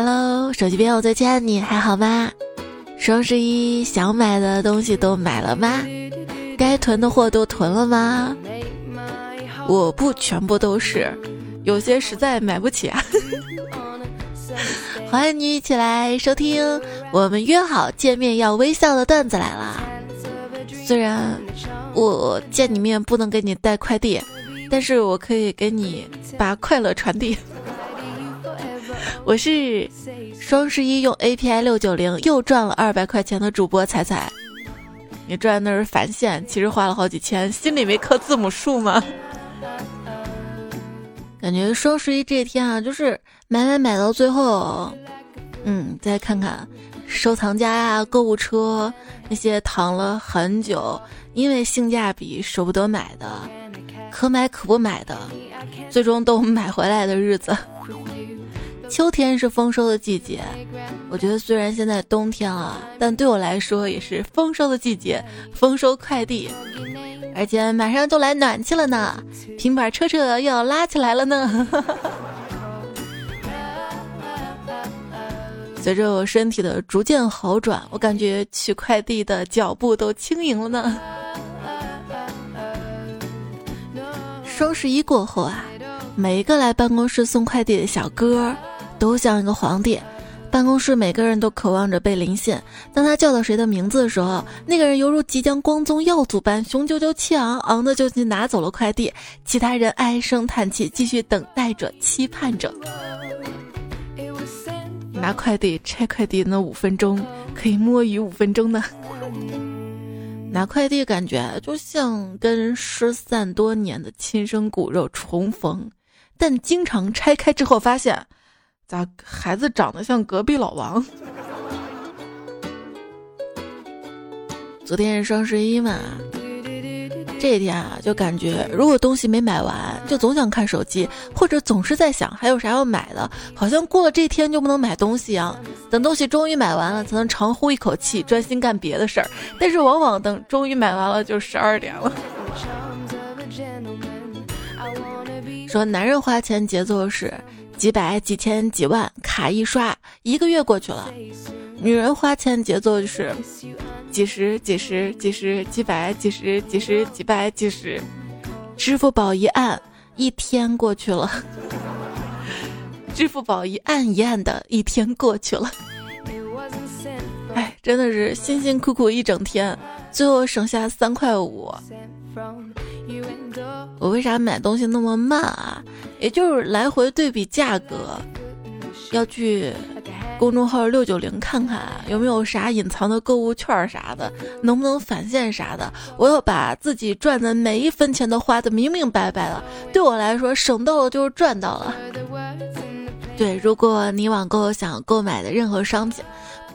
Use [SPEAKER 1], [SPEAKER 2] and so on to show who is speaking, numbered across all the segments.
[SPEAKER 1] Hello，手机边我最亲爱的你还好吗？双十一想买的东西都买了吗？该囤的货都囤了吗？我不全部都是，有些实在买不起啊。欢迎你一起来收听我们约好见面要微笑的段子来了。虽然我见你面不能给你带快递，但是我可以给你把快乐传递。我是双十一用 API 六九零又赚了二百块钱的主播彩彩。你赚的是返现，其实花了好几千，心里没刻字母数吗？感觉双十一这天啊，就是买买买到最后，嗯，再看看收藏夹啊、购物车那些躺了很久，因为性价比舍不得买的，可买可不买的，最终都买回来的日子。秋天是丰收的季节，我觉得虽然现在冬天了，但对我来说也是丰收的季节，丰收快递，而且马上就来暖气了呢，平板车车又要拉起来了呢。随着我身体的逐渐好转，我感觉取快递的脚步都轻盈了呢。双十一过后啊，每一个来办公室送快递的小哥。都像一个皇帝，办公室每个人都渴望着被临幸。当他叫到谁的名字的时候，那个人犹如即将光宗耀祖般雄赳赳气昂昂的就去拿走了快递，其他人唉声叹气，继续等待着，期盼着。拿快递、拆快递那五分钟，可以摸鱼五分钟呢。拿快递感觉就像跟失散多年的亲生骨肉重逢，但经常拆开之后发现。咋孩子长得像隔壁老王？昨天是双十一嘛，这一天啊，就感觉如果东西没买完，就总想看手机，或者总是在想还有啥要买的，好像过了这天就不能买东西一样。等东西终于买完了，才能长呼一口气，专心干别的事儿。但是往往等终于买完了，就十二点了。说男人花钱节奏是。几百、几千、几万，卡一刷，一个月过去了。女人花钱节奏就是几十、几十、几十、几百、几十、几十、几百、几十，支付宝一按，一天过去了。支付宝一按一按的一天过去了。真的是辛辛苦苦一整天，最后省下三块五。我为啥买东西那么慢啊？也就是来回对比价格，要去公众号六九零看看有没有啥隐藏的购物券啥的，能不能返现啥的。我要把自己赚的每一分钱都花的明明白白的。对我来说，省到了就是赚到了。对，如果你网购想购买的任何商品。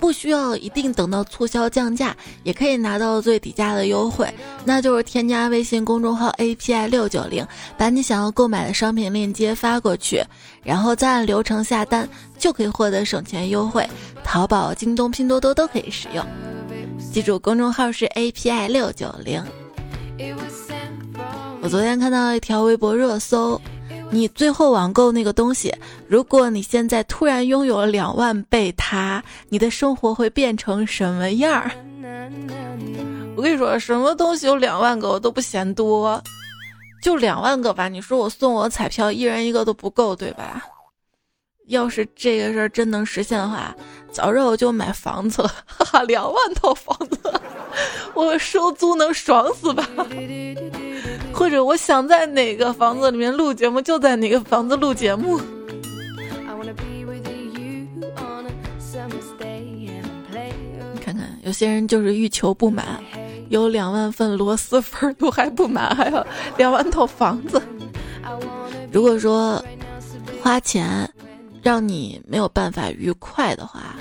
[SPEAKER 1] 不需要一定等到促销降价，也可以拿到最底价的优惠，那就是添加微信公众号 API 六九零，把你想要购买的商品链接发过去，然后再按流程下单，就可以获得省钱优惠。淘宝、京东、拼多多都可以使用。记住，公众号是 API 六九零。我昨天看到一条微博热搜。你最后网购那个东西，如果你现在突然拥有了两万倍它，你的生活会变成什么样儿？我跟你说，什么东西有两万个我都不嫌多，就两万个吧。你说我送我彩票，一人一个都不够，对吧？要是这个事儿真能实现的话，早知道我就买房子了，哈哈，两万套房子，我收租能爽死吧？或者我想在哪个房子里面录节目，就在哪个房子录节目。你看看，有些人就是欲求不满，有两万份螺蛳粉都还不满，还有两万套房子。如果说花钱让你没有办法愉快的话，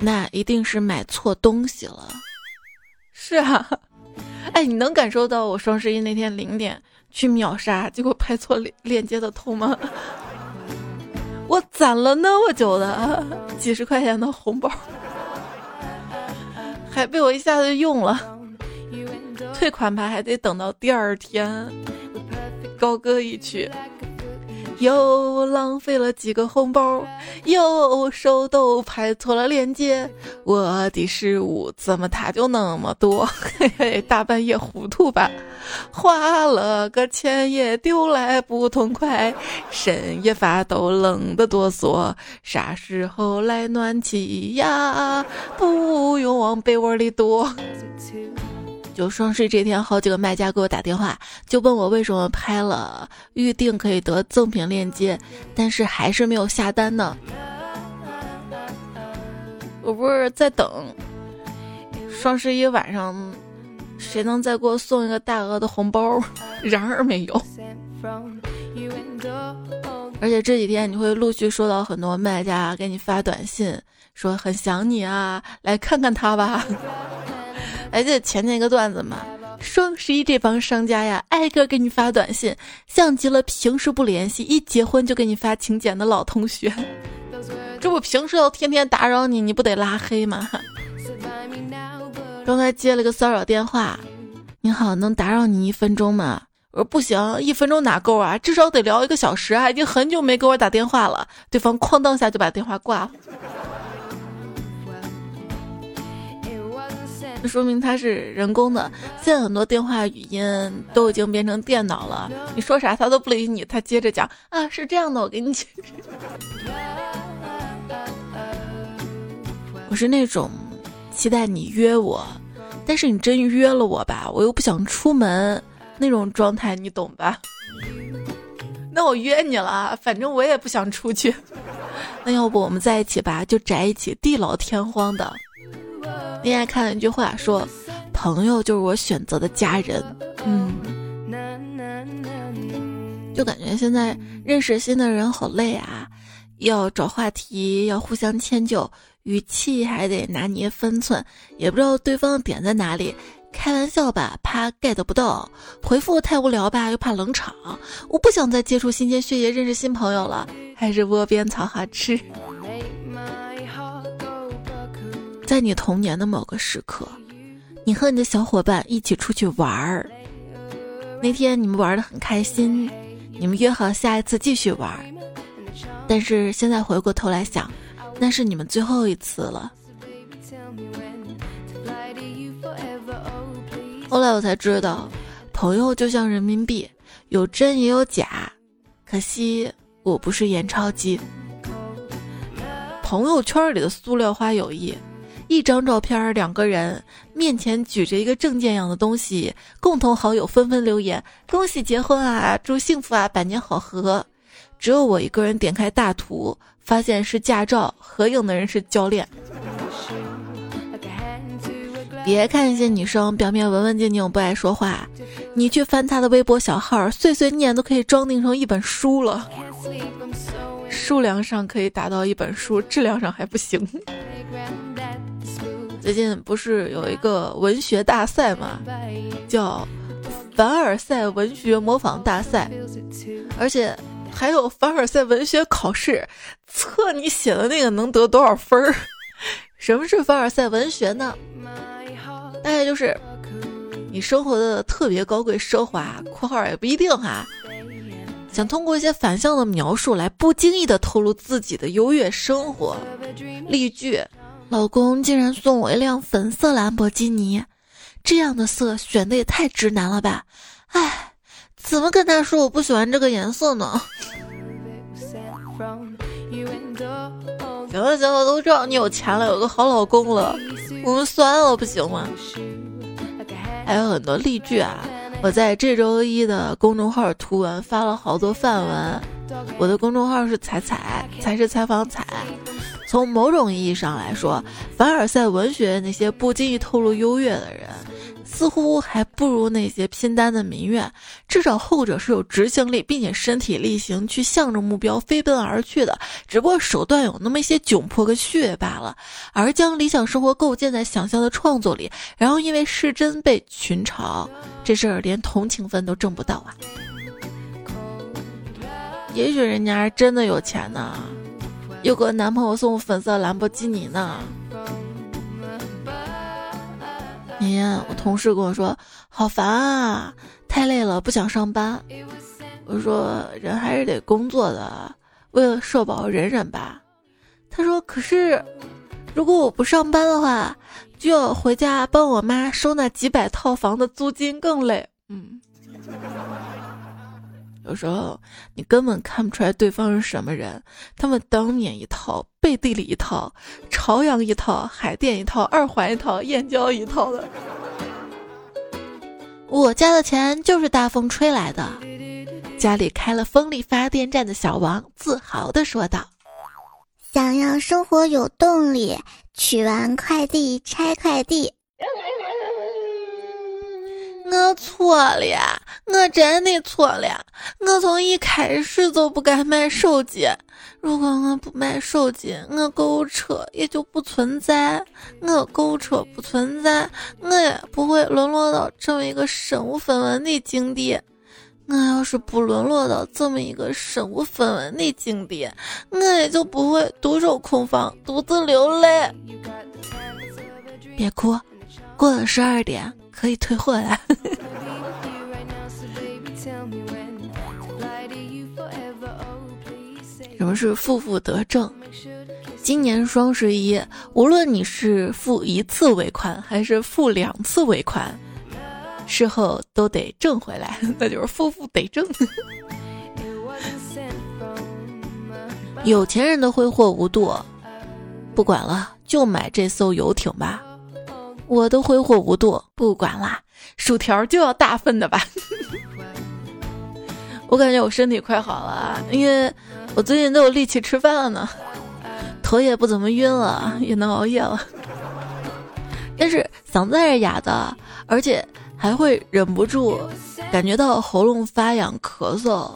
[SPEAKER 1] 那一定是买错东西了。是啊。哎，你能感受到我双十一那天零点去秒杀，结果拍错链链接的痛吗？我攒了那么久的几十块钱的红包，还被我一下子用了，退款吧还得等到第二天，高歌一曲，又浪费了几个红包，又手抖拍错了链接，我的失误怎么他就那么多？嘿 嘿，大半夜糊涂吧，花了个钱也丢来不痛快，深夜发抖冷得哆嗦，啥时候来暖气呀？不用往被窝里躲。就双十一这天，好几个卖家给我打电话，就问我为什么拍了预定可以得赠品链接，但是还是没有下单呢？我不是在等双十一晚上，谁能再给我送一个大额的红包？然而没有。而且这几天你会陆续收到很多卖家给你发短信，说很想你啊，来看看他吧。还记得前天一个段子吗？双十一这帮商家呀，挨个给你发短信，像极了平时不联系，一结婚就给你发请柬的老同学。这不平时要天天打扰你，你不得拉黑吗？刚才接了个骚扰电话，你好，能打扰你一分钟吗？我说不行，一分钟哪够啊？至少得聊一个小时啊！已经很久没给我打电话了。对方哐当下就把电话挂了。说明它是人工的。现在很多电话语音都已经变成电脑了，你说啥他都不理你。他接着讲啊，是这样的，我给你解释。我是那种期待你约我，但是你真约了我吧，我又不想出门那种状态，你懂吧？那我约你了，反正我也不想出去。那要不我们在一起吧，就宅一起，地老天荒的。另外看了一句话说：“朋友就是我选择的家人。”嗯，就感觉现在认识新的人好累啊，要找话题，要互相迁就，语气还得拿捏分寸，也不知道对方的点在哪里。开玩笑吧，怕 get 不到；回复太无聊吧，又怕冷场。我不想再接触新鲜血液，认识新朋友了，还是窝边草好吃。在你童年的某个时刻，你和你的小伙伴一起出去玩儿。那天你们玩的很开心，你们约好下一次继续玩儿。但是现在回过头来想，那是你们最后一次了。后来我才知道，朋友就像人民币，有真也有假。可惜我不是验钞机。朋友圈里的塑料花友谊。一张照片，两个人面前举着一个证件样的东西，共同好友纷纷留言：“恭喜结婚啊，祝幸福啊，百年好合。”只有我一个人点开大图，发现是驾照，合影的人是教练。别看一些女生表面文文静静不爱说话，你去翻她的微博小号，碎碎念都可以装订成一本书了。数量上可以达到一本书，质量上还不行。最近不是有一个文学大赛嘛？叫凡尔赛文学模仿大赛，而且还有凡尔赛文学考试，测你写的那个能得多少分儿。什么是凡尔赛文学呢？大概就是你生活的特别高贵奢华（括号也不一定哈），想通过一些反向的描述来不经意的透露自己的优越生活。例句。老公竟然送我一辆粉色兰博基尼，这样的色选的也太直男了吧！哎，怎么跟他说我不喜欢这个颜色呢？行了行了，都知道你有钱了，有个好老公了，我们算了不行吗？还有很多例句啊！我在这周一的公众号图文发了好多范文，我的公众号是彩彩，才是采访彩。从某种意义上来说，凡尔赛文学那些不经意透露优越的人，似乎还不如那些拼单的民怨。至少后者是有执行力，并且身体力行去向着目标飞奔而去的，只不过手段有那么一些窘迫跟虚伪罢了。而将理想生活构建在想象的创作里，然后因为失真被群嘲，这事儿连同情分都挣不到啊！也许人家真的有钱呢。有个男朋友送粉色兰博基尼呢。年，我同事跟我说，好烦啊，太累了，不想上班。我说人还是得工作的，为了社保忍忍吧。他说可是，如果我不上班的话，就要回家帮我妈收那几百套房的租金，更累。嗯。有时候你根本看不出来对方是什么人，他们当面一套，背地里一套，朝阳一套，海淀一套，二环一套，燕郊一套的。我家的钱就是大风吹来的。家里开了风力发电站的小王自豪地说道：“
[SPEAKER 2] 想要生活有动力，取完快递拆快递。”
[SPEAKER 1] 错了呀，我真的错了。我从一开始就不该买手机。如果我不买手机，我购物车也就不存在。我购物车不存在，我也不会沦落到这么一个身无分文的境地。我要是不沦落到这么一个身无分文的境地，我也就不会独守空房，独自流泪。别哭，过了十二点。可以退货了。什么是负负得正？今年双十一，无论你是付一次尾款还是付两次尾款，事后都得挣回来，那就是负负得正。有钱人的挥霍无度，不管了，就买这艘游艇吧。我都挥霍无度，不管啦，薯条就要大份的吧。我感觉我身体快好了，因为我最近都有力气吃饭了呢，头也不怎么晕了，也能熬夜了。但是嗓子还是哑的，而且还会忍不住感觉到喉咙发痒、咳嗽。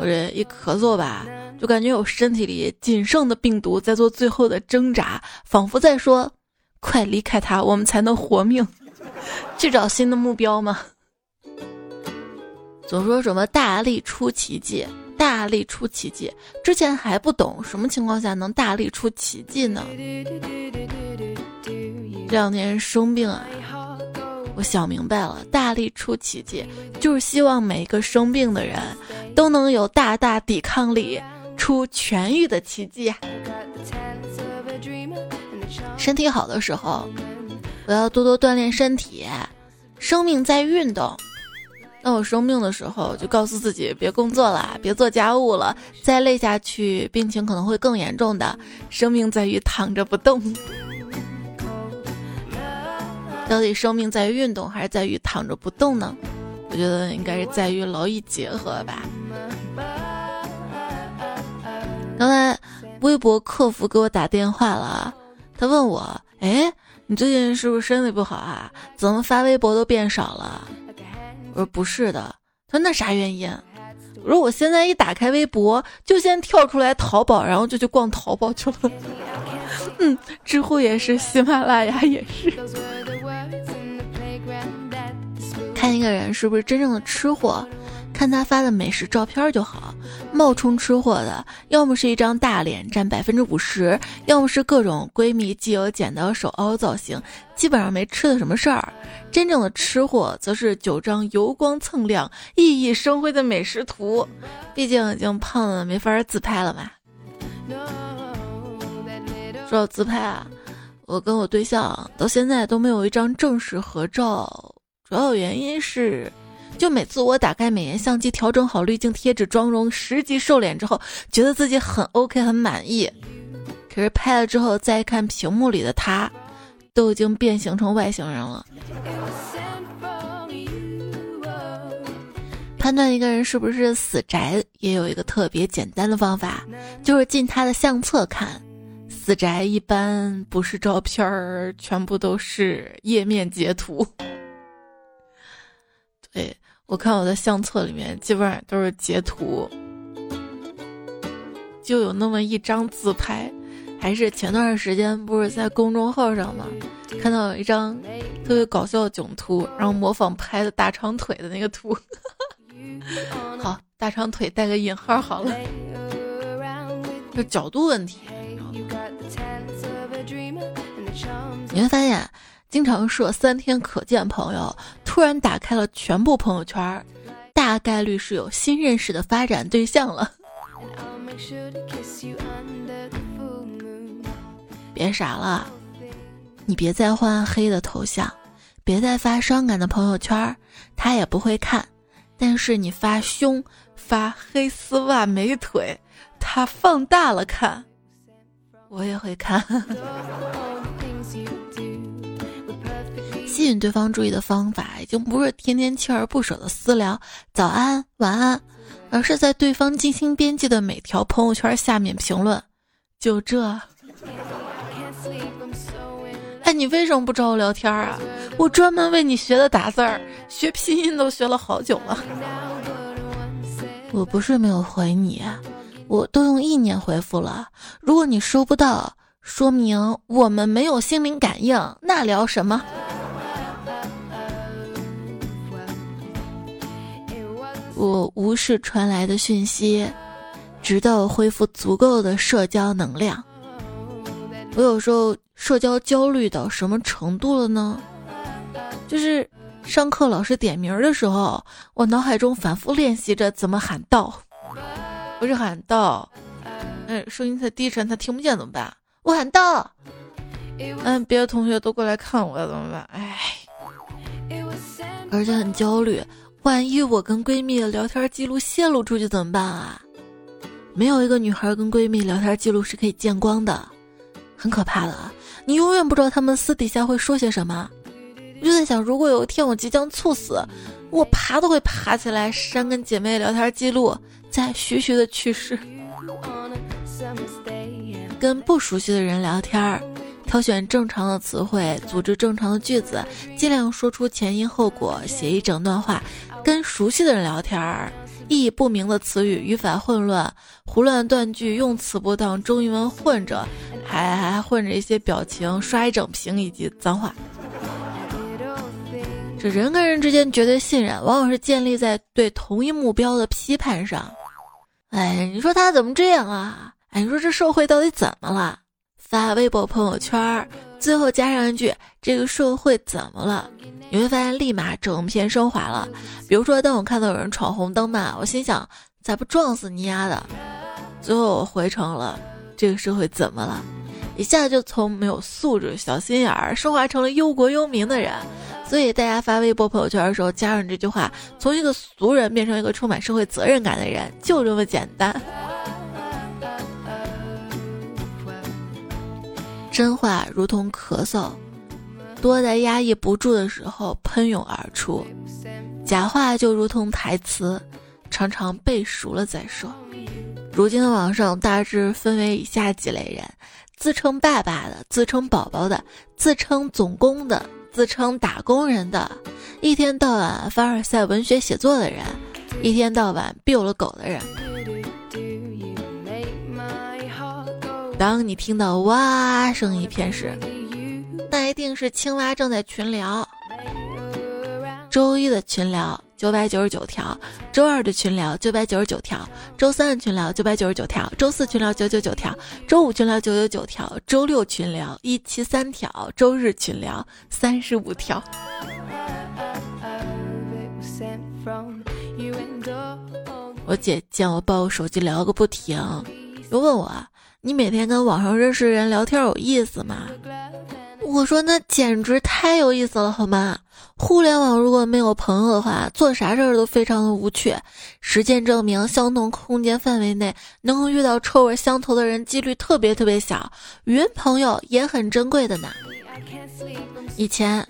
[SPEAKER 1] 我这一咳嗽吧。就感觉我身体里仅剩的病毒在做最后的挣扎，仿佛在说：“快离开它，我们才能活命，去找新的目标吗？”总说什么大力出奇迹，大力出奇迹，之前还不懂什么情况下能大力出奇迹呢？这两年生病啊，我想明白了，大力出奇迹就是希望每一个生病的人都能有大大抵抗力。出痊愈的奇迹。身体好的时候，我要多多锻炼身体。生命在运动。那我生病的时候，就告诉自己别工作了，别做家务了，再累下去，病情可能会更严重的。生命在于躺着不动。到底生命在于运动，还是在于躺着不动呢？我觉得应该是在于劳逸结合吧。刚才微博客服给我打电话了，他问我：“哎，你最近是不是身体不好啊？怎么发微博都变少了？”我说：“不是的。”他说：“那啥原因？”我说：“我现在一打开微博，就先跳出来淘宝，然后就去逛淘宝去了。”嗯，知乎也是，喜马拉雅也是。看一个人是不是真正的吃货。看他发的美食照片就好，冒充吃货的，要么是一张大脸占百分之五十，要么是各种闺蜜基友剪刀手凹造型，基本上没吃的什么事儿。真正的吃货则是九张油光锃亮、熠熠生辉的美食图，毕竟已经胖的没法自拍了嘛。说到自拍啊，我跟我对象到现在都没有一张正式合照，主要原因是。就每次我打开美颜相机，调整好滤镜、贴纸、妆容，十级瘦脸之后，觉得自己很 OK，很满意。可是拍了之后再看屏幕里的他，都已经变形成外星人了。判断一个人是不是死宅，也有一个特别简单的方法，就是进他的相册看。死宅一般不是照片儿，全部都是页面截图。对。我看我的相册里面基本上都是截图，就有那么一张自拍，还是前段时间不是在公众号上吗？看到有一张特别搞笑的囧图，然后模仿拍的大长腿的那个图。好，大长腿带个引号好了，就角度问题。你会发现，经常说三天可见朋友。突然打开了全部朋友圈，大概率是有新认识的发展对象了。别傻了，你别再换黑的头像，别再发伤感的朋友圈，他也不会看。但是你发胸、发黑丝袜美腿，他放大了看，我也会看。吸引对方注意的方法，已经不是天天锲而不舍的私聊早安、晚安，而是在对方精心编辑的每条朋友圈下面评论。就这。哎，你为什么不找我聊天啊？我专门为你学的打字儿，学拼音都学了好久了。我不是没有回你，我都用意念回复了。如果你收不到，说明我们没有心灵感应，那聊什么？我无视传来的讯息，直到恢复足够的社交能量。我有时候。社交焦虑到什么程度了呢？就是上课老师点名的时候，我脑海中反复练习着怎么喊到，不是喊到，嗯，声音太低沉，他听不见怎么办？我喊到，嗯，别的同学都过来看我怎么办？哎，而且很焦虑，万一我跟闺蜜的聊天记录泄露出去怎么办啊？没有一个女孩跟闺蜜聊天记录是可以见光的，很可怕的。你永远不知道她们私底下会说些什么，我就在想，如果有一天我即将猝死，我爬都会爬起来删跟姐妹聊天记录，再徐徐的去世。跟不熟悉的人聊天，挑选正常的词汇，组织正常的句子，尽量说出前因后果，写一整段话。跟熟悉的人聊天儿。意义不明的词语，语法混乱，胡乱断句，用词不当，中英文混着，还还混着一些表情，刷一整屏以及脏话。这人跟人之间绝对信任，往往是建立在对同一目标的批判上。哎，你说他怎么这样啊？哎，你说这社会到底怎么了？发微博朋友圈儿，最后加上一句：“这个社会怎么了？”你会发现，立马整篇升华了。比如说，当我看到有人闯红灯嘛，我心想：咋不撞死你丫的？最后我回成了：这个社会怎么了？一下就从没有素质、小心眼儿升华成了忧国忧民的人。所以大家发微博朋友圈的时候，加上这句话：从一个俗人变成一个充满社会责任感的人，就这么简单。真话如同咳嗽。多在压抑不住的时候喷涌而出，假话就如同台词，常常背熟了再说。如今的网上大致分为以下几类人：自称爸爸的，自称宝宝的，自称总工的，自称打工人的，一天到晚凡尔赛文学写作的人，一天到晚 biu 了狗的人。当你听到哇声一片时。那一定是青蛙正在群聊。周一的群聊九百九十九条，周二的群聊九百九十九条，周三的群聊九百九十九条，周四群聊九九九条，周五群聊九九九条，周六群聊一七三条，周日群聊三十五条。我姐见我抱手机聊个不停，又问我：“你每天跟网上认识的人聊天有意思吗？”我说那简直太有意思了，好吗？互联网如果没有朋友的话，做啥事儿都非常的无趣。实践证明，相同空间范围内能够遇到臭味相投的人几率特别特别小。云朋友也很珍贵的呢。以前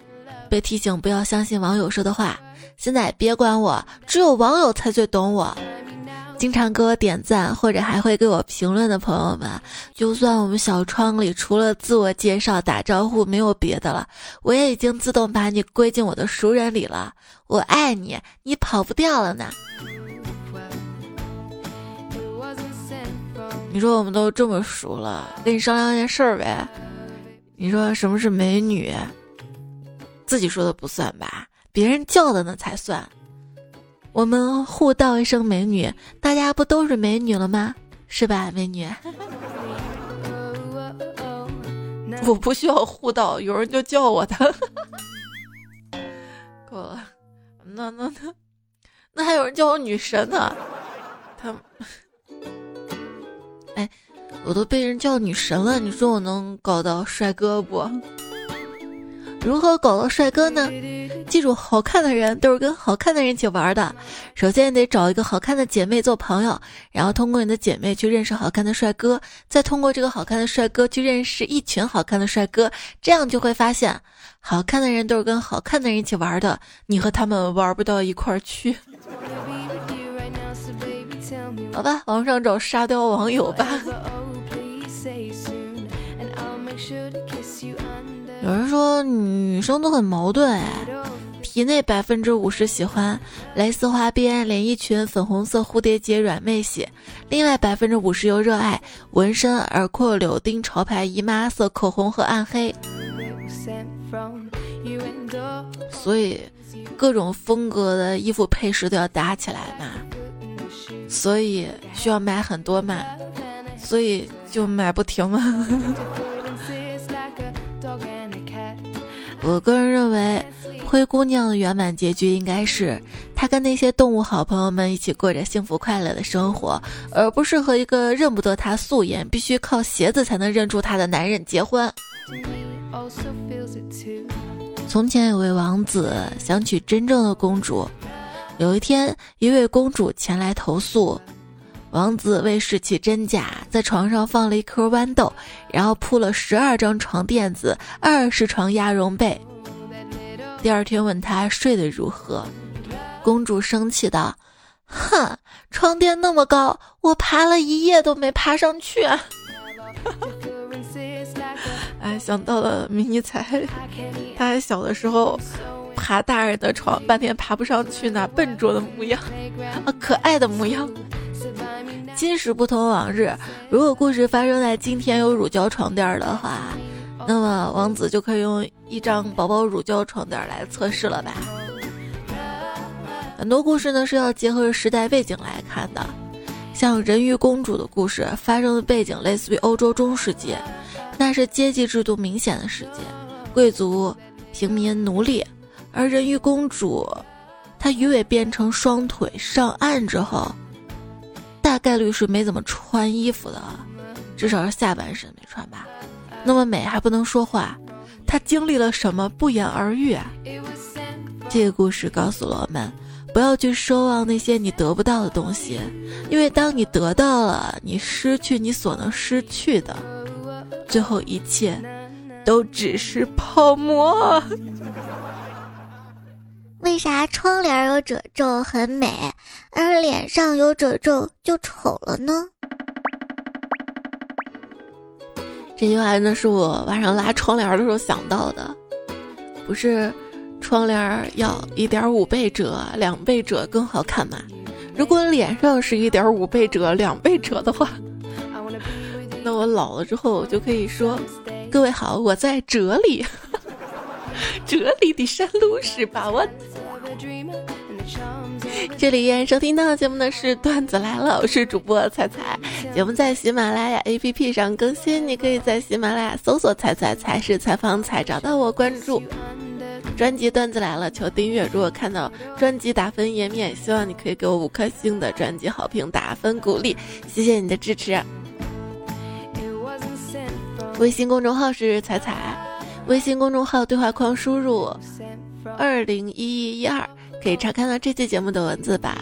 [SPEAKER 1] 被提醒不要相信网友说的话，现在别管我，只有网友才最懂我。经常给我点赞或者还会给我评论的朋友们，就算我们小窗里除了自我介绍打招呼没有别的了，我也已经自动把你归进我的熟人里了。我爱你，你跑不掉了呢。你说我们都这么熟了，跟你商量件事儿呗。你说什么是美女？自己说的不算吧，别人叫的那才算。我们互道一声美女，大家不都是美女了吗？是吧，美女？我不需要互道，有人就叫我的。够了。那那那那还有人叫我女神呢，他，哎，我都被人叫女神了，你说我能搞到帅哥不？如何搞到帅哥呢？记住，好看的人都是跟好看的人一起玩的。首先得找一个好看的姐妹做朋友，然后通过你的姐妹去认识好看的帅哥，再通过这个好看的帅哥去认识一群好看的帅哥，这样就会发现，好看的人都是跟好看的人一起玩的，你和他们玩不到一块儿去。好吧，网上找沙雕网友吧。有人说女生都很矛盾哎，体内百分之五十喜欢蕾丝花边连衣裙、粉红色蝴蝶结软妹系，另外百分之五十又热爱纹身、耳廓、柳钉、潮牌、姨妈色口红和暗黑。所以各种风格的衣服配饰都要搭起来嘛，所以需要买很多嘛，所以就买不停嘛。我个人认为，灰姑娘的圆满结局应该是她跟那些动物好朋友们一起过着幸福快乐的生活，而不是和一个认不得她素颜、必须靠鞋子才能认出她的男人结婚。从前有位王子想娶真正的公主，有一天，一位公主前来投诉。王子为试其真假，在床上放了一颗豌豆，然后铺了十二张床垫子，二十床鸭绒被。第二天问他睡得如何，公主生气道：“哼，床垫那么高，我爬了一夜都没爬上去。”哎，想到了迷你彩，他还小的时候爬大人的床，半天爬不上去，那笨拙的模样，啊，可爱的模样。今时不同往日，如果故事发生在今天有乳胶床垫的话，那么王子就可以用一张薄薄乳胶床垫来测试了吧？很多故事呢是要结合时代背景来看的，像人鱼公主的故事发生的背景类似于欧洲中世纪，那是阶级制度明显的世界，贵族、平民、奴隶，而人鱼公主，她鱼尾变成双腿上岸之后。大概率是没怎么穿衣服的，至少是下半身没穿吧。那么美还不能说话，她经历了什么不言而喻啊。这个故事告诉了我们，不要去奢望那些你得不到的东西，因为当你得到了，你失去你所能失去的，最后一切都只是泡沫。
[SPEAKER 2] 为啥窗帘有褶皱很美，而脸上有褶皱就丑了呢？
[SPEAKER 1] 这句话呢是我晚上拉窗帘的时候想到的，不是窗帘要一点五倍折、两倍折更好看吗？如果脸上是一点五倍折、两倍折的话，那我老了之后就可以说：“各位好，我在这里。”这里的山路十八弯。这里依然收听到的节目呢是段子来了，我是主播彩彩。节目在喜马拉雅 APP 上更新，你可以在喜马拉雅搜索“彩彩才是采访彩”，找到我关注。专辑段子来了，求订阅。如果看到专辑打分页面，希望你可以给我五颗星的专辑好评打分鼓励，谢谢你的支持。微信公众号是彩彩。微信公众号对话框输入二零一一一二，可以查看到这期节目的文字版。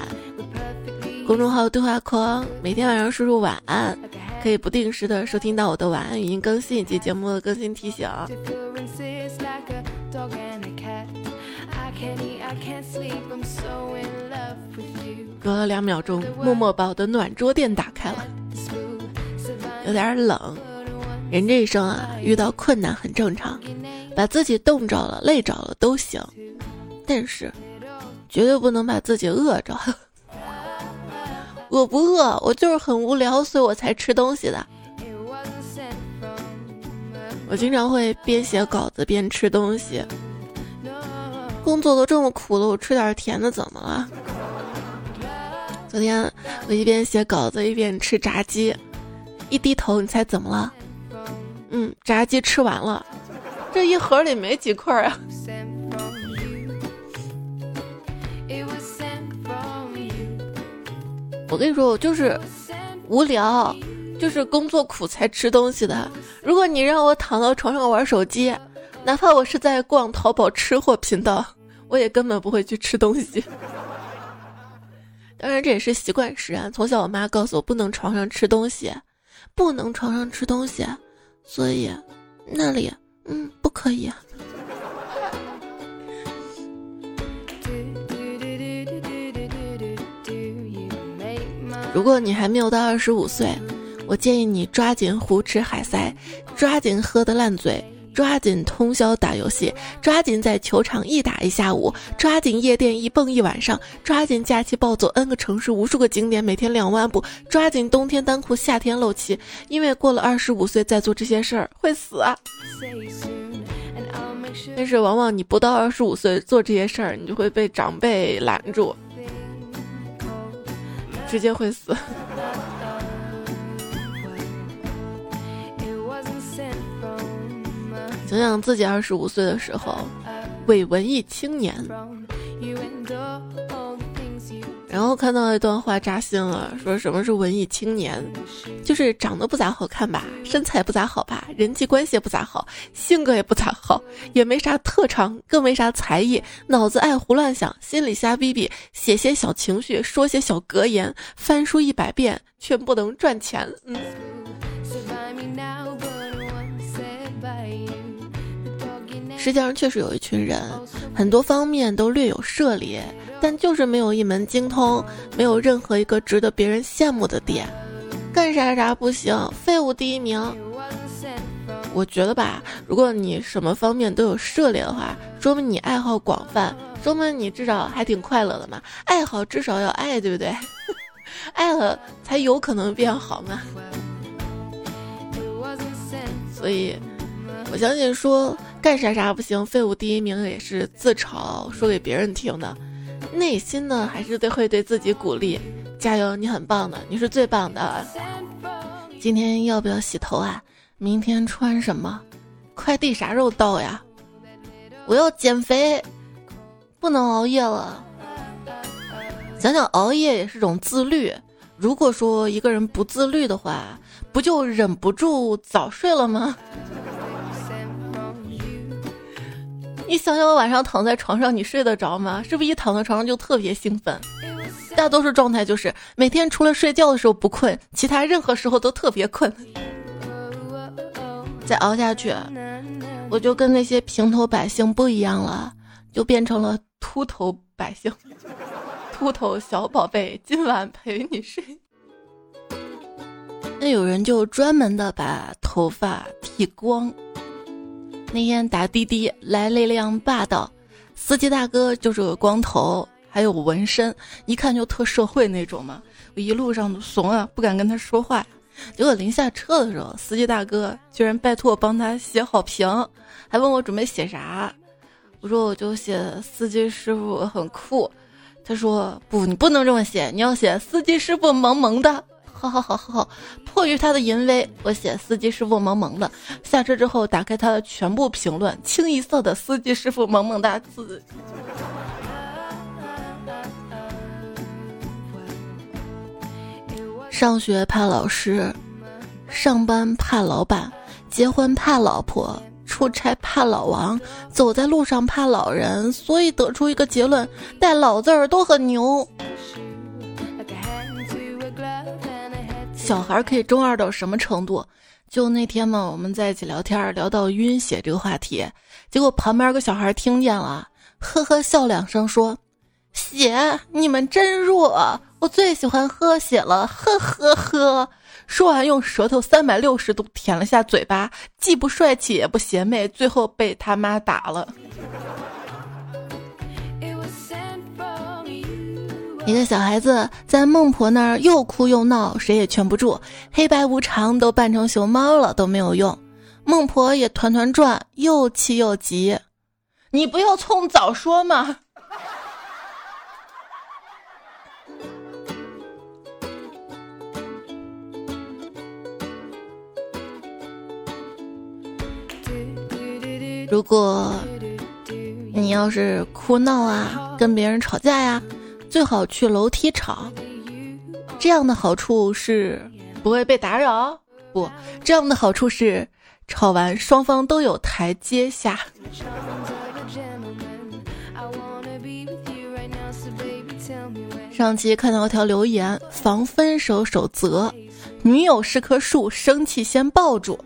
[SPEAKER 1] 公众号对话框每天晚上输入晚安，可以不定时的收听到我的晚安语音更新以及节目的更新提醒。隔了两秒钟，默默把我的暖桌垫打开了，有点冷。人这一生啊，遇到困难很正常，把自己冻着了、累着了都行，但是绝对不能把自己饿着。我不饿？我就是很无聊，所以我才吃东西的。我经常会边写稿子边吃东西。工作都这么苦了，我吃点甜的怎么了？昨天我一边写稿子一边吃炸鸡，一低头，你猜怎么了？嗯，炸鸡吃完了，这一盒里没几块啊。我跟你说，我就是无聊，就是工作苦才吃东西的。如果你让我躺到床上玩手机，哪怕我是在逛淘宝吃货频道，我也根本不会去吃东西。当然，这也是习惯使然。从小我妈告诉我，不能床上吃东西，不能床上吃东西。所以那里嗯不可以。如果你还没有到二十五岁，我建议你抓紧胡吃海塞，抓紧喝的烂醉，抓紧通宵打游戏，抓紧在球场一打一下午，抓紧夜店一蹦一晚上，抓紧假期暴走 N 个城市无数个景点，每天两万步，抓紧冬天单裤夏天露脐，因为过了二十五岁再做这些事儿会死啊！但是往往你不到二十五岁做这些事儿，你就会被长辈拦住。直接会死。想想自己二十五岁的时候，伪文艺青年。然后看到一段话扎心了，说什么是文艺青年，就是长得不咋好看吧，身材不咋好吧，人际关系也不咋好，性格也不咋好，也没啥特长，更没啥才艺，脑子爱胡乱想，心里瞎逼逼，写些小情绪，说些小格言，翻书一百遍却不能赚钱。嗯。实际上确实有一群人，很多方面都略有涉猎。但就是没有一门精通，没有任何一个值得别人羡慕的点，干啥啥不行，废物第一名。我觉得吧，如果你什么方面都有涉猎的话，说明你爱好广泛，说明你至少还挺快乐的嘛。爱好至少要爱，对不对？爱了才有可能变好嘛。所以，我相信说干啥啥不行，废物第一名也是自嘲说给别人听的。内心呢，还是得会对自己鼓励，加油，你很棒的，你是最棒的。今天要不要洗头啊？明天穿什么？快递啥时候到呀？我要减肥，不能熬夜了。想想熬夜也是种自律。如果说一个人不自律的话，不就忍不住早睡了吗？你想想，我晚上躺在床上，你睡得着吗？是不是一躺在床上就特别兴奋？大多数状态就是每天除了睡觉的时候不困，其他任何时候都特别困。再熬下去，我就跟那些平头百姓不一样了，就变成了秃头百姓。秃头小宝贝，今晚陪你睡。那有人就专门的把头发剃光。那天打滴滴来了一辆霸道，司机大哥就是个光头，还有纹身，一看就特社会那种嘛。我一路上都怂啊，不敢跟他说话。结果临下车的时候，司机大哥居然拜托我帮他写好评，还问我准备写啥。我说我就写司机师傅很酷。他说不，你不能这么写，你要写司机师傅萌萌的。好好好好好，迫于他的淫威，我写司机师傅萌萌的。下车之后，打开他的全部评论，清一色的司机师傅萌萌哒字。上学怕老师，上班怕老板，结婚怕老婆，出差怕老王，走在路上怕老人，所以得出一个结论：带老字儿都很牛。小孩可以中二到什么程度？就那天嘛，我们在一起聊天，聊到晕血这个话题，结果旁边个小孩听见了，呵呵笑两声，说：“血，你们真弱，我最喜欢喝血了，呵呵呵。”说完用舌头三百六十度舔了下嘴巴，既不帅气也不邪魅，最后被他妈打了。一个小孩子在孟婆那儿又哭又闹，谁也劝不住。黑白无常都扮成熊猫了都没有用，孟婆也团团转，又气又急。你不要冲早说嘛！如果你要是哭闹啊，跟别人吵架呀。最好去楼梯吵，这样的好处是不会被打扰，不，这样的好处是吵完双方都有台阶下。上期看到一条留言，防分手守则：女友是棵树，生气先抱住。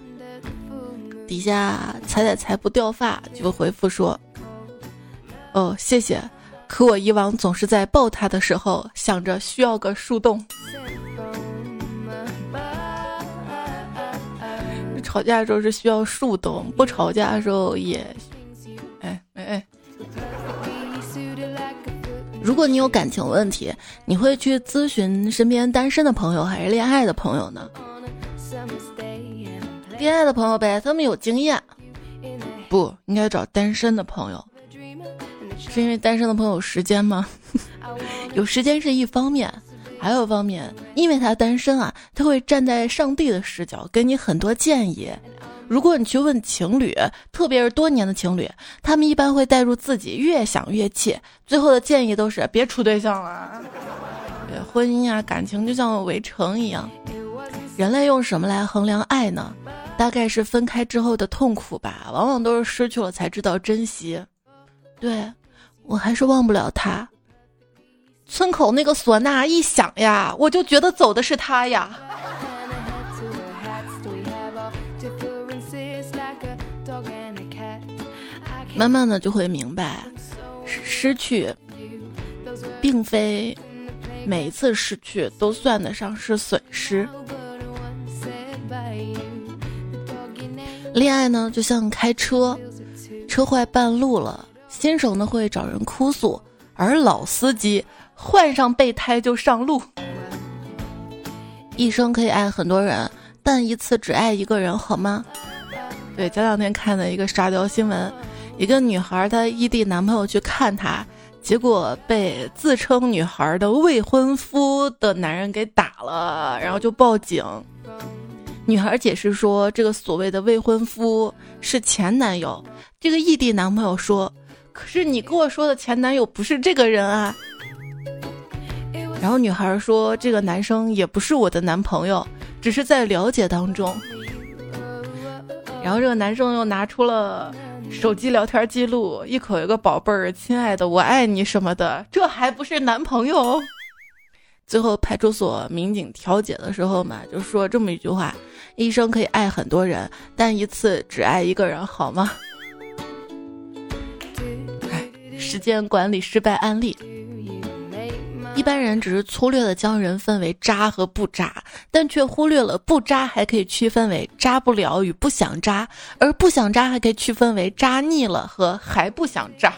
[SPEAKER 1] 底下踩踩踩不掉发，就回复说：“哦，谢谢。可我以往总是在抱他的时候想着需要个树洞。吵架的时候是需要树洞，不吵架的时候也……哎哎哎。”如果你有感情问题，你会去咨询身边单身的朋友还是恋爱的朋友呢？恋爱的朋友呗，他们有经验。不应该找单身的朋友，是因为单身的朋友有时间吗？有时间是一方面，还有方面，因为他单身啊，他会站在上帝的视角给你很多建议。如果你去问情侣，特别是多年的情侣，他们一般会带入自己，越想越气，最后的建议都是别处对象了。对婚姻啊，感情就像围城一样，人类用什么来衡量爱呢？大概是分开之后的痛苦吧，往往都是失去了才知道珍惜。对我还是忘不了他，村口那个唢呐一响呀，我就觉得走的是他呀。慢慢的就会明白，失去，并非每一次失去都算得上是损失。恋爱呢，就像开车，车坏半路了，新手呢会找人哭诉，而老司机换上备胎就上路。一生可以爱很多人，但一次只爱一个人，好吗？对，前两天看的一个沙雕新闻。一个女孩，她异地男朋友去看她，结果被自称女孩的未婚夫的男人给打了，然后就报警。女孩解释说，这个所谓的未婚夫是前男友。这个异地男朋友说：“可是你跟我说的前男友不是这个人啊。”然后女孩说：“这个男生也不是我的男朋友，只是在了解当中。”然后这个男生又拿出了。手机聊天记录，一口一个宝贝儿，亲爱的，我爱你什么的，这还不是男朋友？最后派出所民警调解的时候嘛，就说这么一句话：一生可以爱很多人，但一次只爱一个人，好吗？时间管理失败案例。一般人只是粗略的将人分为渣和不渣，但却忽略了不渣还可以区分为渣不了与不想渣，而不想渣还可以区分为渣腻了和还不想渣。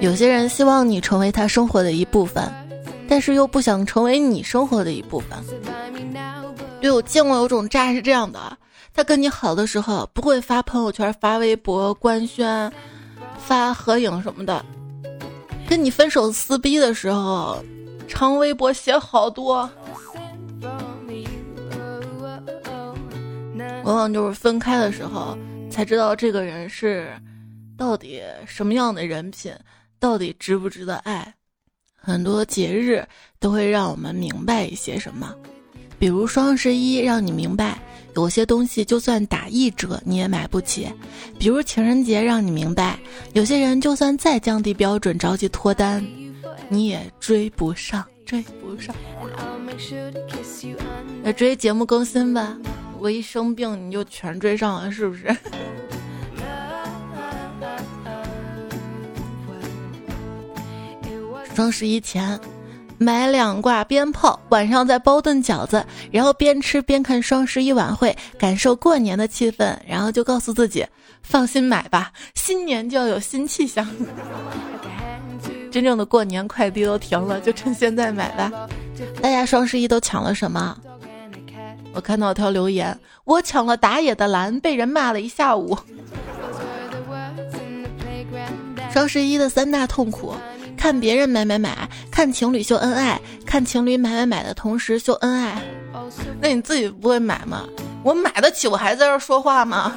[SPEAKER 1] 有些人希望你成为他生活的一部分，但是又不想成为你生活的一部分。对我见过有种渣是这样的，他跟你好的时候不会发朋友圈、发微博官宣。发合影什么的，跟你分手撕逼的时候，长微博写好多，往往就是分开的时候才知道这个人是到底什么样的人品，到底值不值得爱。很多节日都会让我们明白一些什么，比如双十一，让你明白。有些东西就算打一折你也买不起，比如情人节，让你明白，有些人就算再降低标准着急脱单，你也追不上，追不上。那追节目更新吧，我一生病你就全追上了，是不是？双十一前。买两挂鞭炮，晚上再包顿饺子，然后边吃边看双十一晚会，感受过年的气氛，然后就告诉自己，放心买吧，新年就要有新气象。真正的过年快递都停了，就趁现在买吧。大家双十一都抢了什么？我看到条留言，我抢了打野的蓝，被人骂了一下午。双十一的三大痛苦。看别人买买买，看情侣秀恩爱，看情侣买买买的同时秀恩爱，那你自己不会买吗？我买得起，我还在这说话吗？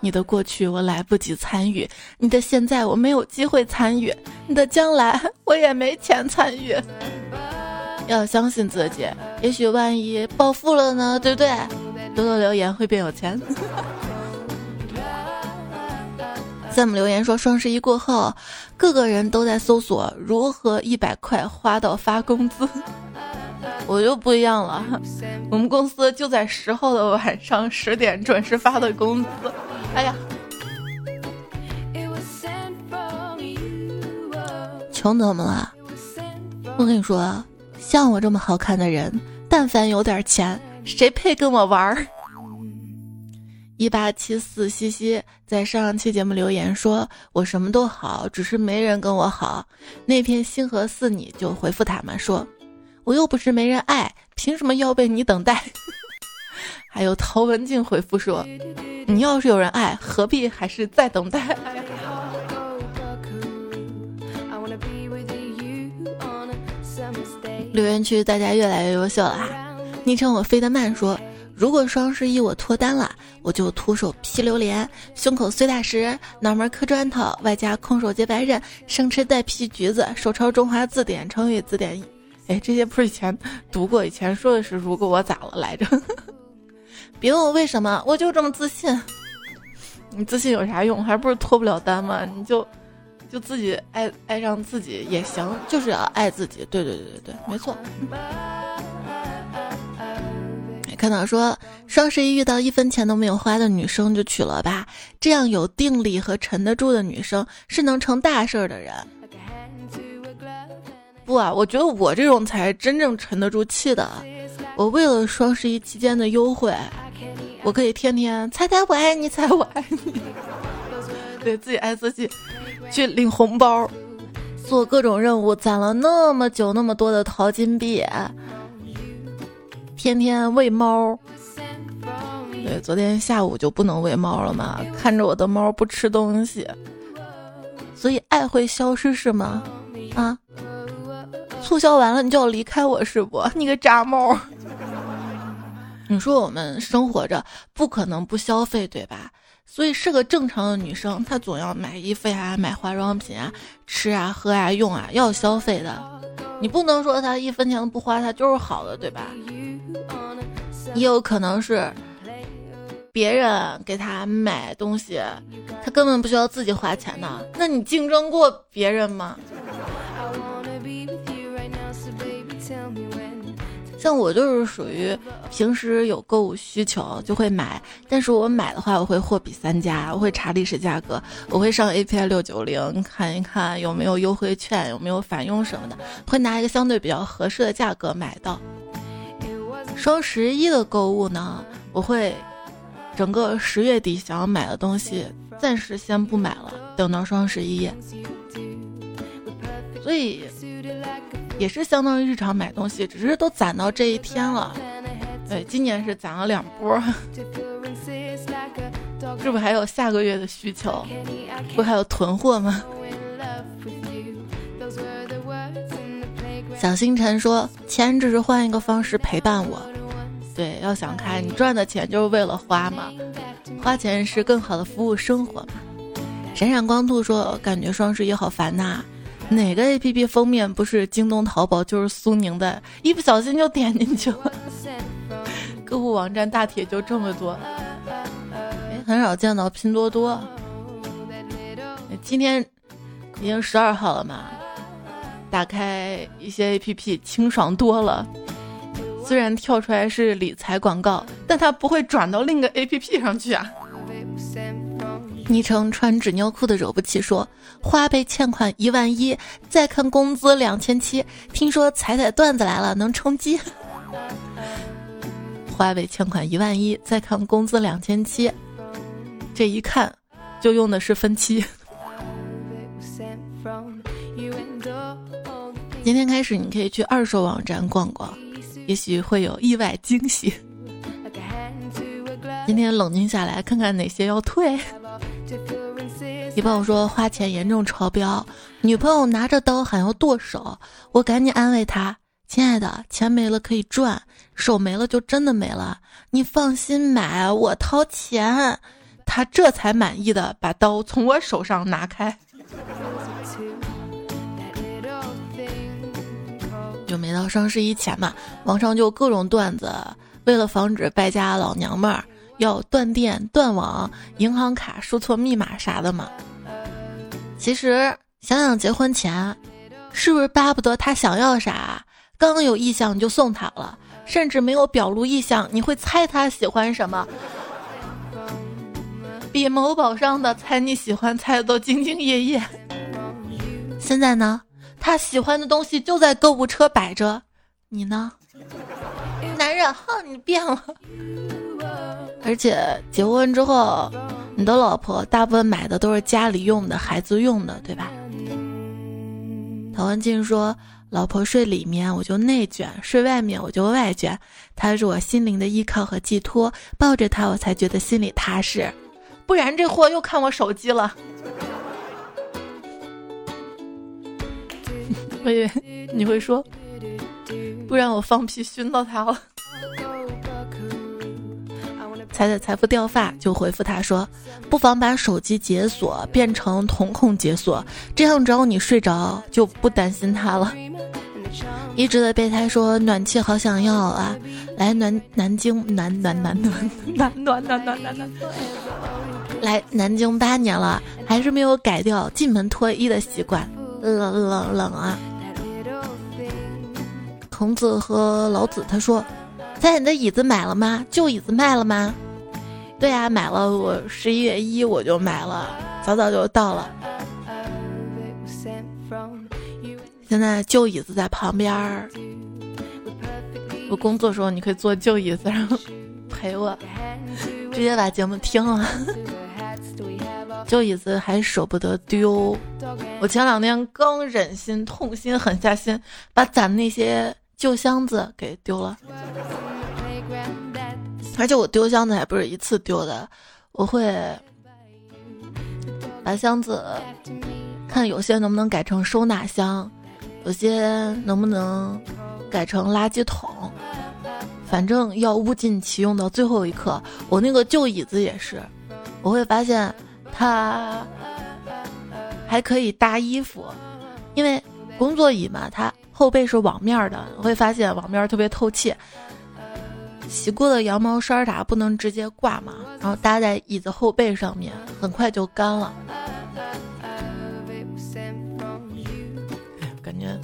[SPEAKER 1] 你的过去我来不及参与，你的现在我没有机会参与，你的将来我也没钱参与。要相信自己，也许万一暴富了呢，对不对？多多留言会变有钱。在我们留言说，双十一过后，各个人都在搜索如何一百块花到发工资。我就不一样了，我们公司就在十号的晚上十点准时发的工资。哎呀，穷怎么了？我跟你说，像我这么好看的人，但凡有点钱，谁配跟我玩儿？一八七四西西在上期节目留言说：“我什么都好，只是没人跟我好。”那片星河似你就回复他们说。我又不是没人爱，凭什么要被你等待？还有陶文静回复说：“你要是有人爱，何必还是在等待？”留言区大家越来越优秀了哈！昵称我飞得慢说：“如果双十一我脱单了，我就徒手劈榴莲，胸口碎大石，脑门磕砖头，外加空手接白刃，生吃带皮橘子，手抄中华字典、成语字典。”哎，这些不是以前读过？以前说的是“如果我咋了”来着？别问我为什么，我就这么自信。你自信有啥用？还不是脱不了单吗？你就就自己爱爱上自己也行，就是要爱自己。对对对对对，没错。看到说双十一遇到一分钱都没有花的女生就娶了吧，这样有定力和沉得住的女生是能成大事的人。不啊，我觉得我这种才是真正沉得住气的。我为了双十一期间的优惠，我可以天天猜猜我爱你，猜我爱你，对自己爱自己，去领红包，做各种任务，攒了那么久那么多的淘金币，天天喂猫。对，昨天下午就不能喂猫了嘛，看着我的猫不吃东西，所以爱会消失是吗？啊？促销完了，你就要离开我是不？你个渣猫！你说我们生活着不可能不消费，对吧？所以是个正常的女生，她总要买衣服呀、买化妆品啊、吃啊、喝啊、用啊，要消费的。你不能说他一分钱都不花，他就是好的，对吧？也有可能是别人给他买东西，他根本不需要自己花钱呢。那你竞争过别人吗？像我就是属于平时有购物需求就会买，但是我买的话我会货比三家，我会查历史价格，我会上 A P I 六九零看一看有没有优惠券，有没有返佣什么的，会拿一个相对比较合适的价格买到。双十一的购物呢，我会整个十月底想要买的东西暂时先不买了，等到双十一。所以。也是相当于日常买东西，只是都攒到这一天了。对，今年是攒了两波，是不是还有下个月的需求？不还有囤货吗？小星辰说：“钱只是换一个方式陪伴我。”对，要想开，你赚的钱就是为了花嘛，花钱是更好的服务生活嘛。闪闪光兔说：“感觉双十一好烦呐。”哪个 A P P 封面不是京东、淘宝就是苏宁的？一不小心就点进去了。购物网站大体就这么多，哎，很少见到拼多多。今天已经十二号了嘛，打开一些 A P P 清爽多了。虽然跳出来是理财广告，但它不会转到另一个 A P P 上去啊。昵称穿纸尿裤的惹不起说：“花呗欠款一万一，再看工资两千七，听说彩彩段子来了能充饥。花呗欠款一万一，再看工资两千七，这一看就用的是分期。今天开始你可以去二手网站逛逛，也许会有意外惊喜。今天冷静下来看看哪些要退。”你朋友说花钱严重超标，女朋友拿着刀喊要剁手，我赶紧安慰他：“亲爱的，钱没了可以赚，手没了就真的没了。你放心买，我掏钱。他这才满意的把刀从我手上拿开。就每到双十一前嘛，网上就各种段子，为了防止败家老娘们儿要断电、断网、银行卡输错密码啥的嘛。其实想想结婚前，是不是巴不得他想要啥，刚有意向你就送他了，甚至没有表露意向，你会猜他喜欢什么，比某宝上的猜你喜欢猜的都兢兢业业。现在呢？他喜欢的东西就在购物车摆着，你呢？男人，哼，你变了。而且结婚之后，你的老婆大部分买的都是家里用的、孩子用的，对吧？陶文静说：“老婆睡里面我就内卷，睡外面我就外卷。她是我心灵的依靠和寄托，抱着她我才觉得心里踏实。不然这货又看我手机了。”我以为你会说，不然我放屁熏到他了。踩踩财富掉发，就回复他说：“不妨把手机解锁变成瞳孔解锁，这样只要你睡着就不担心他了。”一直的备胎说：“暖气好想要啊，来南南京 暖暖暖暖暖暖暖暖暖暖暖，来南京八年了，还是没有改掉进门脱衣的习惯，冷冷冷啊。”孔子和老子他说。在你的椅子买了吗？旧椅子卖了吗？对呀，买了。我十一月一我就买了，早早就到了。现在旧椅子在旁边儿，我工作时候你可以坐旧椅子上 陪我，直接把节目听了。旧椅子还舍不得丢，我前两天刚忍心痛心狠下心，把攒那些。旧箱子给丢了，而且我丢箱子还不是一次丢的，我会把箱子看有些能不能改成收纳箱，有些能不能改成垃圾桶，反正要物尽其用到最后一刻。我那个旧椅子也是，我会发现它还可以搭衣服，因为工作椅嘛，它。后背是网面的，会发现网面特别透气。洗过的羊毛衫啥不能直接挂嘛，然后搭在椅子后背上面，很快就干了。感觉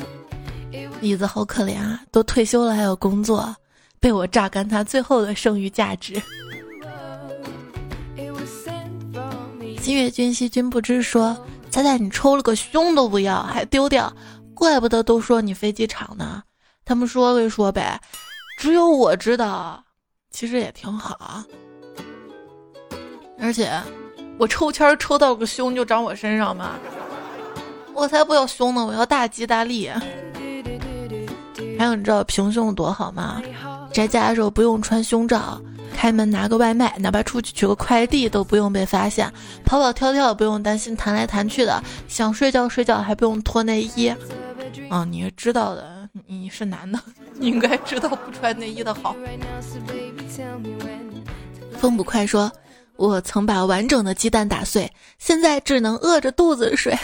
[SPEAKER 1] 椅子好可怜啊，都退休了还有工作，被我榨干它最后的剩余价值。金月君兮君不知说，猜猜你抽了个胸都不要，还丢掉。怪不得都说你飞机场呢，他们说归说呗，只有我知道，其实也挺好。而且我抽签抽到个胸就长我身上嘛，我才不要胸呢，我要大吉大利。还有你知道平胸多好吗？宅家的时候不用穿胸罩。开门拿个外卖，哪怕出去取个快递都不用被发现；跑跑跳跳不用担心弹来弹去的；想睡觉睡觉还不用脱内衣。啊，你是知道的，你是男的，你应该知道不穿内衣的好。风不快说：“我曾把完整的鸡蛋打碎，现在只能饿着肚子睡。”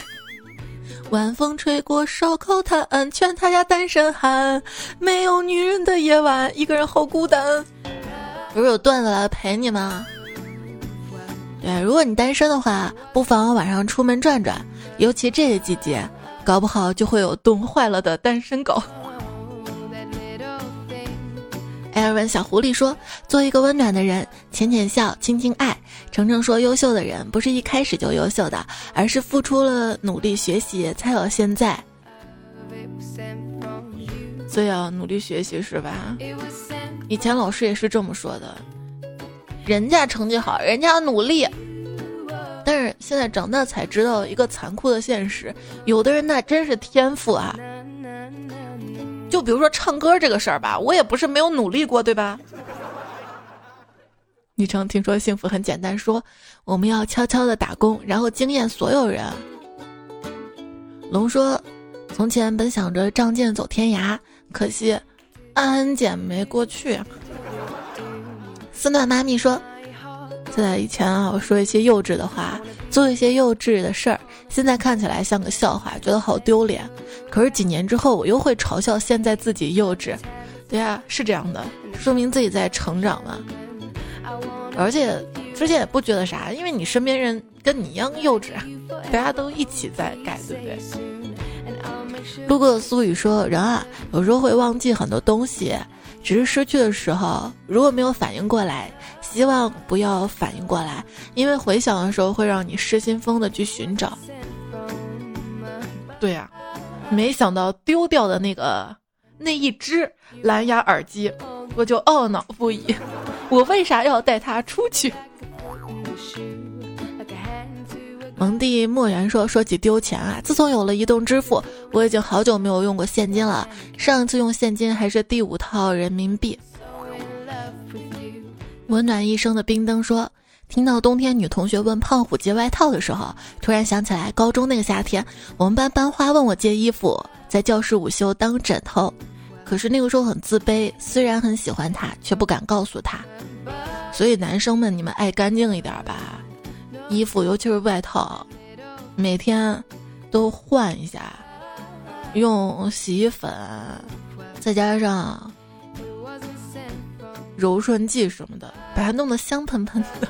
[SPEAKER 1] 晚风吹过烧烤摊，劝他家单身汉，没有女人的夜晚，一个人好孤单。不是有段子来陪你吗？对，如果你单身的话，不妨晚上出门转转，尤其这个季节，搞不好就会有冻坏了的单身狗。艾尔文小狐狸说：“做一个温暖的人，浅浅笑，轻轻爱。”程程说：“优秀的人不是一开始就优秀的，而是付出了努力学习才有现在。所以要努力学习，是吧？”以前老师也是这么说的，人家成绩好，人家努力，但是现在长大才知道一个残酷的现实，有的人那真是天赋啊。就比如说唱歌这个事儿吧，我也不是没有努力过，对吧？昵称听说幸福很简单，说我们要悄悄的打工，然后惊艳所有人。龙说，从前本想着仗剑走天涯，可惜。安检没过去。思暖妈咪说：“在以前啊，我说一些幼稚的话，做一些幼稚的事儿，现在看起来像个笑话，觉得好丢脸。可是几年之后，我又会嘲笑现在自己幼稚。对呀，是这样的，说明自己在成长嘛。而且之前也不觉得啥，因为你身边人跟你一样幼稚，大家都一起在改，对不对？路过的苏雨说：“人啊，有时候会忘记很多东西，只是失去的时候，如果没有反应过来，希望不要反应过来，因为回想的时候会让你失心疯的去寻找。”对呀，没想到丢掉的那个那一只蓝牙耳机，我就懊恼不已，我为啥要带它出去？蒙蒂莫言说：“说起丢钱啊，自从有了移动支付，我已经好久没有用过现金了。上次用现金还是第五套人民币。”温暖一生的冰灯说：“听到冬天女同学问胖虎借外套的时候，突然想起来高中那个夏天，我们班班花问我借衣服，在教室午休当枕头。可是那个时候很自卑，虽然很喜欢他，却不敢告诉他。所以男生们，你们爱干净一点吧。”衣服，尤其是外套，每天都换一下，用洗衣粉，再加上柔顺剂什么的，把它弄得香喷喷的。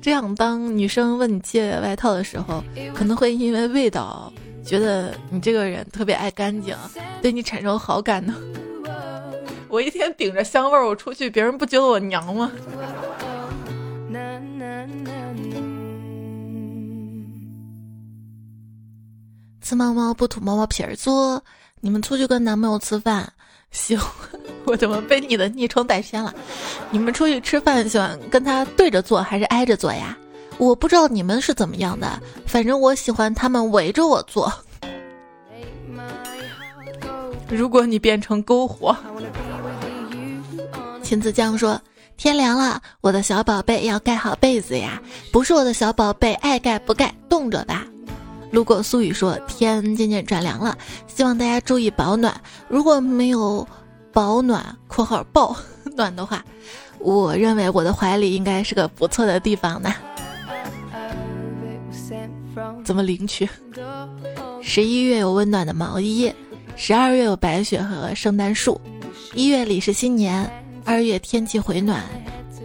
[SPEAKER 1] 这样，当女生问你借外套的时候，可能会因为味道觉得你这个人特别爱干净，对你产生好感呢。我一天顶着香味儿我出去，别人不觉得我娘吗？吃猫猫不吐猫猫皮儿说：“你们出去跟男朋友吃饭，行？我怎么被你的昵称带偏了？你们出去吃饭喜欢跟他对着坐还是挨着坐呀？我不知道你们是怎么样的，反正我喜欢他们围着我坐。如果你变成篝火，秦子江说：天凉了，我的小宝贝要盖好被子呀，不是我的小宝贝爱盖不盖，冻着吧。”路过苏雨说：“天渐渐转凉了，希望大家注意保暖。如果没有保暖（括号抱暖）的话，我认为我的怀里应该是个不错的地方呢。怎么领取？十一月有温暖的毛衣，十二月有白雪和圣诞树，一月里是新年，二月天气回暖，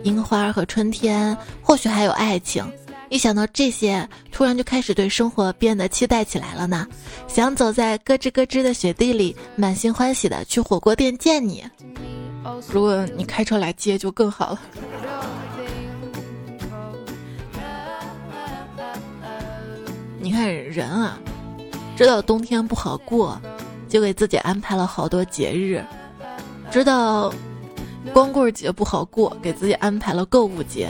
[SPEAKER 1] 樱花和春天，或许还有爱情。”一想到这些，突然就开始对生活变得期待起来了呢。想走在咯吱咯吱的雪地里，满心欢喜的去火锅店见你。如果你开车来接就更好了。你看人啊，知道冬天不好过，就给自己安排了好多节日；知道光棍节不好过，给自己安排了购物节。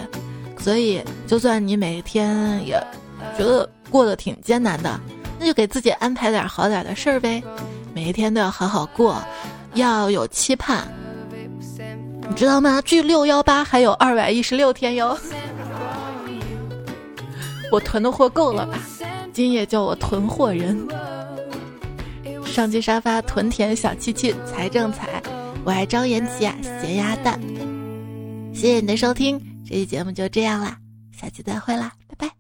[SPEAKER 1] 所以，就算你每天也觉得过得挺艰难的，那就给自己安排点好点的事儿呗。每一天都要好好过，要有期盼，你知道吗？距六幺八还有二百一十六天哟。我囤的货够了吧？今夜叫我囤货人。上期沙发囤田小七七财正财，我爱张延琪啊，咸鸭蛋。谢谢你的收听。这期节目就这样啦下期再会啦拜拜。